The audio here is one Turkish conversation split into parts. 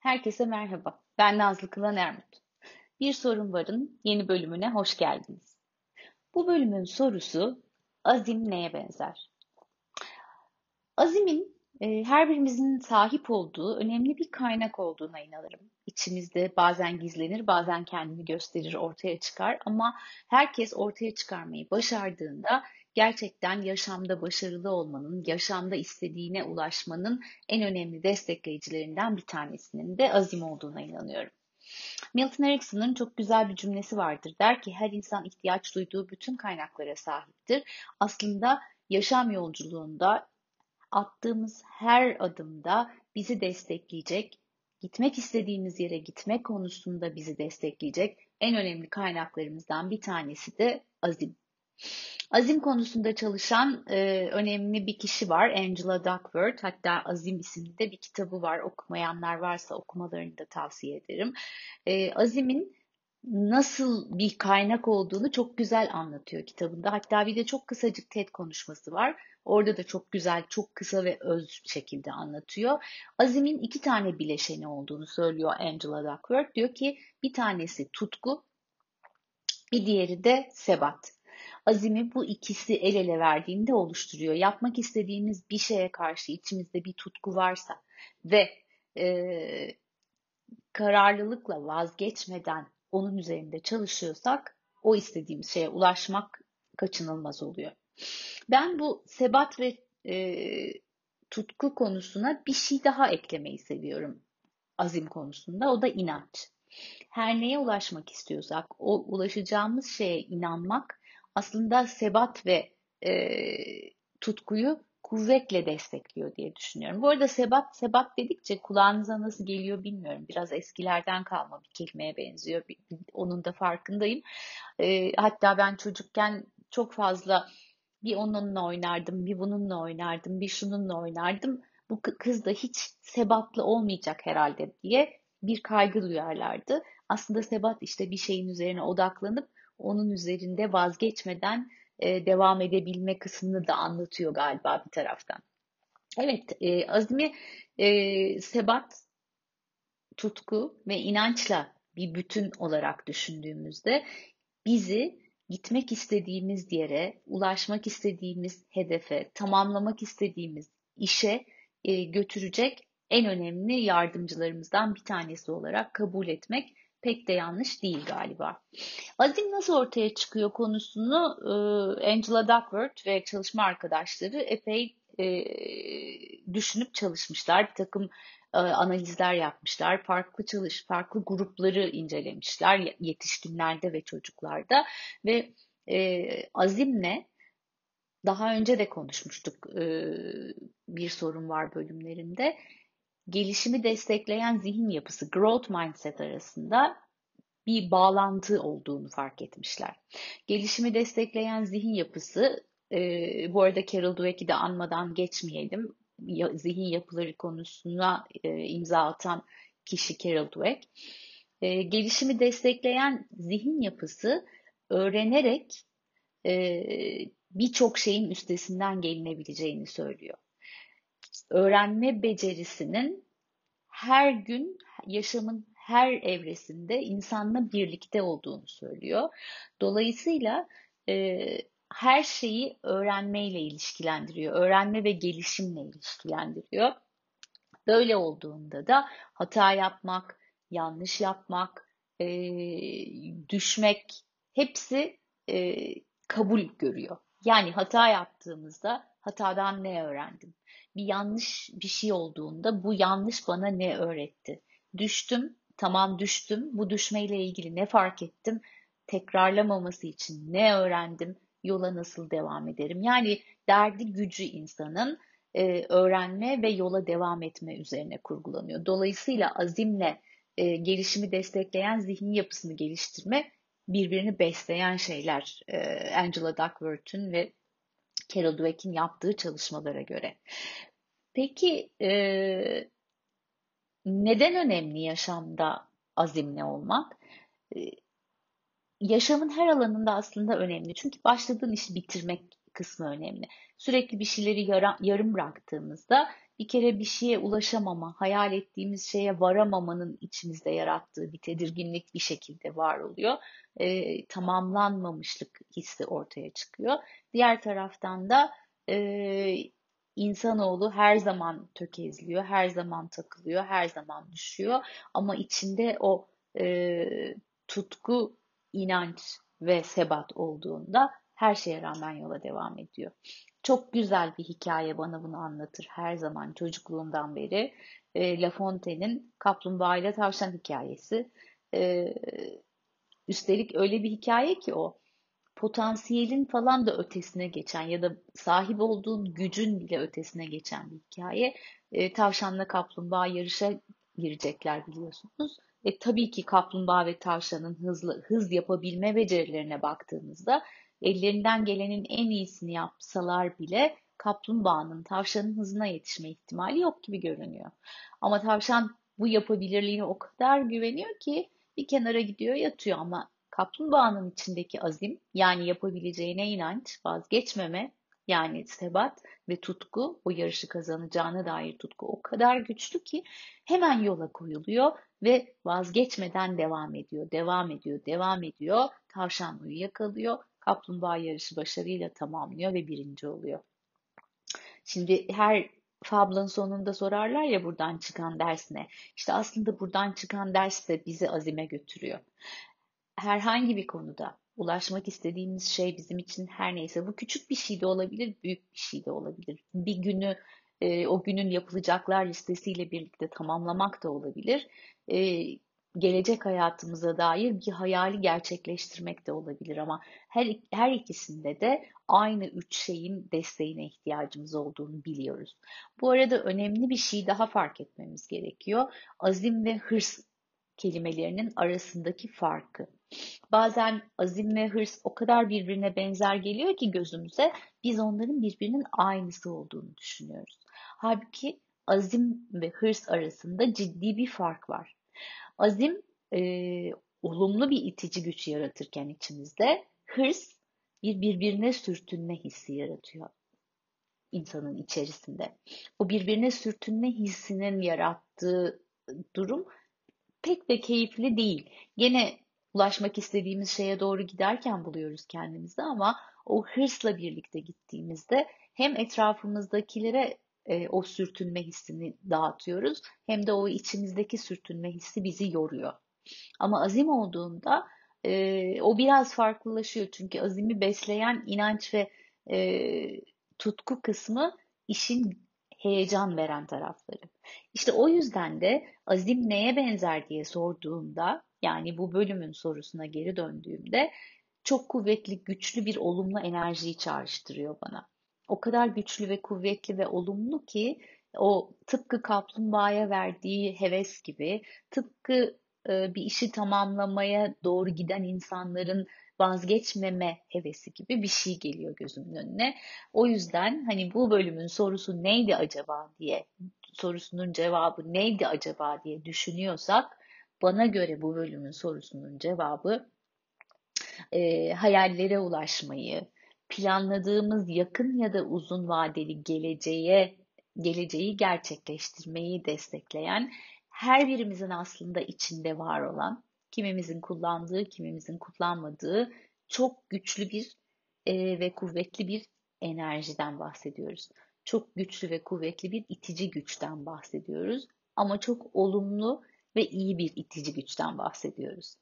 Herkese merhaba. Ben Nazlı Kılan Ermut. Bir Sorun Var'ın yeni bölümüne hoş geldiniz. Bu bölümün sorusu azim neye benzer? Azimin e, her birimizin sahip olduğu önemli bir kaynak olduğuna inanırım. İçimizde bazen gizlenir, bazen kendini gösterir, ortaya çıkar ama herkes ortaya çıkarmayı başardığında gerçekten yaşamda başarılı olmanın, yaşamda istediğine ulaşmanın en önemli destekleyicilerinden bir tanesinin de azim olduğuna inanıyorum. Milton Erickson'ın çok güzel bir cümlesi vardır. Der ki her insan ihtiyaç duyduğu bütün kaynaklara sahiptir. Aslında yaşam yolculuğunda attığımız her adımda bizi destekleyecek, gitmek istediğimiz yere gitmek konusunda bizi destekleyecek en önemli kaynaklarımızdan bir tanesi de azim. Azim konusunda çalışan e, önemli bir kişi var. Angela Duckworth. Hatta Azim isimli de bir kitabı var. Okumayanlar varsa okumalarını da tavsiye ederim. E, Azim'in nasıl bir kaynak olduğunu çok güzel anlatıyor kitabında. Hatta bir de çok kısacık TED konuşması var. Orada da çok güzel, çok kısa ve öz şekilde anlatıyor. Azim'in iki tane bileşeni olduğunu söylüyor Angela Duckworth. Diyor ki bir tanesi tutku, bir diğeri de sebat azimi bu ikisi el ele verdiğinde oluşturuyor. Yapmak istediğimiz bir şeye karşı içimizde bir tutku varsa ve e, kararlılıkla vazgeçmeden onun üzerinde çalışıyorsak o istediğimiz şeye ulaşmak kaçınılmaz oluyor. Ben bu sebat ve e, tutku konusuna bir şey daha eklemeyi seviyorum azim konusunda. O da inanç. Her neye ulaşmak istiyorsak o ulaşacağımız şeye inanmak aslında sebat ve e, tutkuyu kuvvetle destekliyor diye düşünüyorum. Bu arada sebat sebat dedikçe kulağınıza nasıl geliyor bilmiyorum. Biraz eskilerden kalma bir kelimeye benziyor. Onun da farkındayım. E, hatta ben çocukken çok fazla bir onunla oynardım, bir bununla oynardım, bir şununla oynardım. Bu kız da hiç sebatlı olmayacak herhalde diye bir kaygı duyarlardı. Aslında sebat işte bir şeyin üzerine odaklanıp onun üzerinde vazgeçmeden e, devam edebilme kısmını da anlatıyor galiba bir taraftan. Evet, e, azmi e, sebat, tutku ve inançla bir bütün olarak düşündüğümüzde bizi gitmek istediğimiz yere, ulaşmak istediğimiz hedefe, tamamlamak istediğimiz işe götürecek en önemli yardımcılarımızdan bir tanesi olarak kabul etmek pek de yanlış değil galiba. Azim nasıl ortaya çıkıyor konusunu e, Angela Duckworth ve çalışma arkadaşları epey e, düşünüp çalışmışlar. Bir takım e, analizler yapmışlar. Farklı çalış, farklı grupları incelemişler yetişkinlerde ve çocuklarda ve azimle daha önce de konuşmuştuk bir sorun var bölümlerinde gelişimi destekleyen zihin yapısı, growth mindset arasında bir bağlantı olduğunu fark etmişler. Gelişimi destekleyen zihin yapısı, e, bu arada Carol Dweck'i de anmadan geçmeyelim. Ya, zihin yapıları konusuna e, imza atan kişi Carol Dweck. E, gelişimi destekleyen zihin yapısı öğrenerek e, birçok şeyin üstesinden gelinebileceğini söylüyor öğrenme becerisinin her gün yaşamın her evresinde insanla birlikte olduğunu söylüyor. Dolayısıyla e, her şeyi öğrenmeyle ilişkilendiriyor. Öğrenme ve gelişimle ilişkilendiriyor. Böyle olduğunda da hata yapmak, yanlış yapmak, e, düşmek hepsi e, kabul görüyor. Yani hata yaptığımızda hatadan ne öğrendim? Bir yanlış bir şey olduğunda bu yanlış bana ne öğretti? Düştüm, tamam düştüm. Bu düşmeyle ilgili ne fark ettim? Tekrarlamaması için ne öğrendim? Yola nasıl devam ederim? Yani derdi gücü insanın e, öğrenme ve yola devam etme üzerine kurgulanıyor. Dolayısıyla azimle e, gelişimi destekleyen zihin yapısını geliştirme birbirini besleyen şeyler. E, Angela Duckworth'un ve Carol Dweck'in yaptığı çalışmalara göre. Peki e, neden önemli yaşamda azimli olmak? E, yaşamın her alanında aslında önemli. Çünkü başladığın işi bitirmek kısmı önemli. Sürekli bir şeyleri yara, yarım bıraktığımızda bir kere bir şeye ulaşamama, hayal ettiğimiz şeye varamamanın içimizde yarattığı bir tedirginlik bir şekilde var oluyor. E, tamamlanmamışlık hissi ortaya çıkıyor. Diğer taraftan da e, insanoğlu her zaman tökezliyor, her zaman takılıyor, her zaman düşüyor. Ama içinde o e, tutku, inanç ve sebat olduğunda her şeye rağmen yola devam ediyor. Çok güzel bir hikaye bana bunu anlatır her zaman çocukluğumdan beri. E, La Fontaine'in Kaplumbağa ile Tavşan hikayesi. E, üstelik öyle bir hikaye ki o potansiyelin falan da ötesine geçen ya da sahip olduğun gücün bile ötesine geçen bir hikaye. E, tavşanla kaplumbağa yarışa girecekler biliyorsunuz. E, tabii ki kaplumbağa ve tavşanın hızlı hız yapabilme becerilerine baktığımızda ellerinden gelenin en iyisini yapsalar bile kaplumbağanın tavşanın hızına yetişme ihtimali yok gibi görünüyor. Ama tavşan bu yapabilirliğine o kadar güveniyor ki bir kenara gidiyor yatıyor ama kaplumbağanın içindeki azim yani yapabileceğine inanç, vazgeçmeme yani sebat ve tutku o yarışı kazanacağına dair tutku o kadar güçlü ki hemen yola koyuluyor ve vazgeçmeden devam ediyor, devam ediyor, devam ediyor. Tavşan uyuyakalıyor Kaplumbağa yarışı başarıyla tamamlıyor ve birinci oluyor. Şimdi her fablın sonunda sorarlar ya buradan çıkan ders ne? İşte aslında buradan çıkan ders de bizi azime götürüyor. Herhangi bir konuda ulaşmak istediğimiz şey bizim için her neyse bu küçük bir şey de olabilir, büyük bir şey de olabilir. Bir günü e, o günün yapılacaklar listesiyle birlikte tamamlamak da olabilir. Gelecek hayatımıza dair bir hayali gerçekleştirmek de olabilir ama her, her ikisinde de aynı üç şeyin desteğine ihtiyacımız olduğunu biliyoruz. Bu arada önemli bir şey daha fark etmemiz gerekiyor. Azim ve hırs kelimelerinin arasındaki farkı. Bazen azim ve hırs o kadar birbirine benzer geliyor ki gözümüze biz onların birbirinin aynısı olduğunu düşünüyoruz. Halbuki azim ve hırs arasında ciddi bir fark var. Azim e, olumlu bir itici güç yaratırken içimizde hırs bir birbirine sürtünme hissi yaratıyor insanın içerisinde. O birbirine sürtünme hissinin yarattığı durum pek de keyifli değil. Gene ulaşmak istediğimiz şeye doğru giderken buluyoruz kendimizi ama o hırsla birlikte gittiğimizde hem etrafımızdakilere e, o sürtünme hissini dağıtıyoruz. Hem de o içimizdeki sürtünme hissi bizi yoruyor. Ama azim olduğunda e, o biraz farklılaşıyor. Çünkü azimi besleyen inanç ve e, tutku kısmı işin heyecan veren tarafları. İşte o yüzden de azim neye benzer diye sorduğumda yani bu bölümün sorusuna geri döndüğümde çok kuvvetli, güçlü bir olumlu enerjiyi çağrıştırıyor bana o kadar güçlü ve kuvvetli ve olumlu ki o tıpkı kaplumbağaya verdiği heves gibi, tıpkı e, bir işi tamamlamaya doğru giden insanların vazgeçmeme hevesi gibi bir şey geliyor gözümün önüne. O yüzden hani bu bölümün sorusu neydi acaba diye, sorusunun cevabı neydi acaba diye düşünüyorsak, bana göre bu bölümün sorusunun cevabı e, hayallere ulaşmayı, planladığımız yakın ya da uzun vadeli geleceğe geleceği gerçekleştirmeyi destekleyen her birimizin aslında içinde var olan kimimizin kullandığı, kimimizin kullanmadığı çok güçlü bir e, ve kuvvetli bir enerjiden bahsediyoruz. Çok güçlü ve kuvvetli bir itici güçten bahsediyoruz. Ama çok olumlu ve iyi bir itici güçten bahsediyoruz.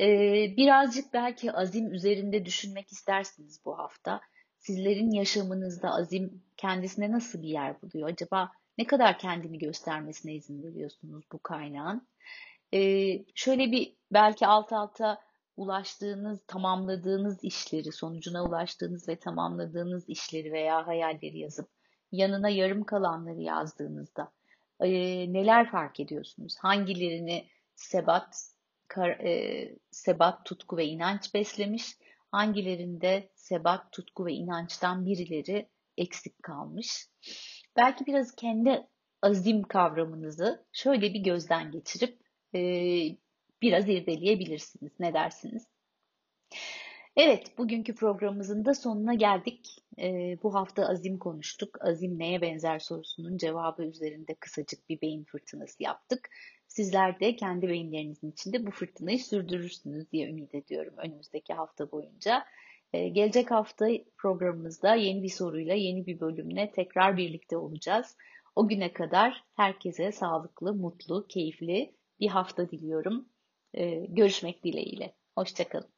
Ee, birazcık belki azim üzerinde düşünmek istersiniz bu hafta. Sizlerin yaşamınızda azim kendisine nasıl bir yer buluyor? Acaba ne kadar kendini göstermesine izin veriyorsunuz bu kaynağın? Ee, şöyle bir belki alt alta ulaştığınız, tamamladığınız işleri, sonucuna ulaştığınız ve tamamladığınız işleri veya hayalleri yazıp yanına yarım kalanları yazdığınızda e, neler fark ediyorsunuz? Hangilerini sebat, kar, e, sebat, tutku ve inanç beslemiş. Hangilerinde sebat, tutku ve inançtan birileri eksik kalmış. Belki biraz kendi azim kavramınızı şöyle bir gözden geçirip e, biraz irdeleyebilirsiniz. Ne dersiniz? Evet, bugünkü programımızın da sonuna geldik. Ee, bu hafta azim konuştuk. Azim neye benzer sorusunun cevabı üzerinde kısacık bir beyin fırtınası yaptık. Sizler de kendi beyinlerinizin içinde bu fırtınayı sürdürürsünüz diye ümit ediyorum önümüzdeki hafta boyunca. Ee, gelecek hafta programımızda yeni bir soruyla, yeni bir bölümle tekrar birlikte olacağız. O güne kadar herkese sağlıklı, mutlu, keyifli bir hafta diliyorum. Ee, görüşmek dileğiyle. Hoşçakalın.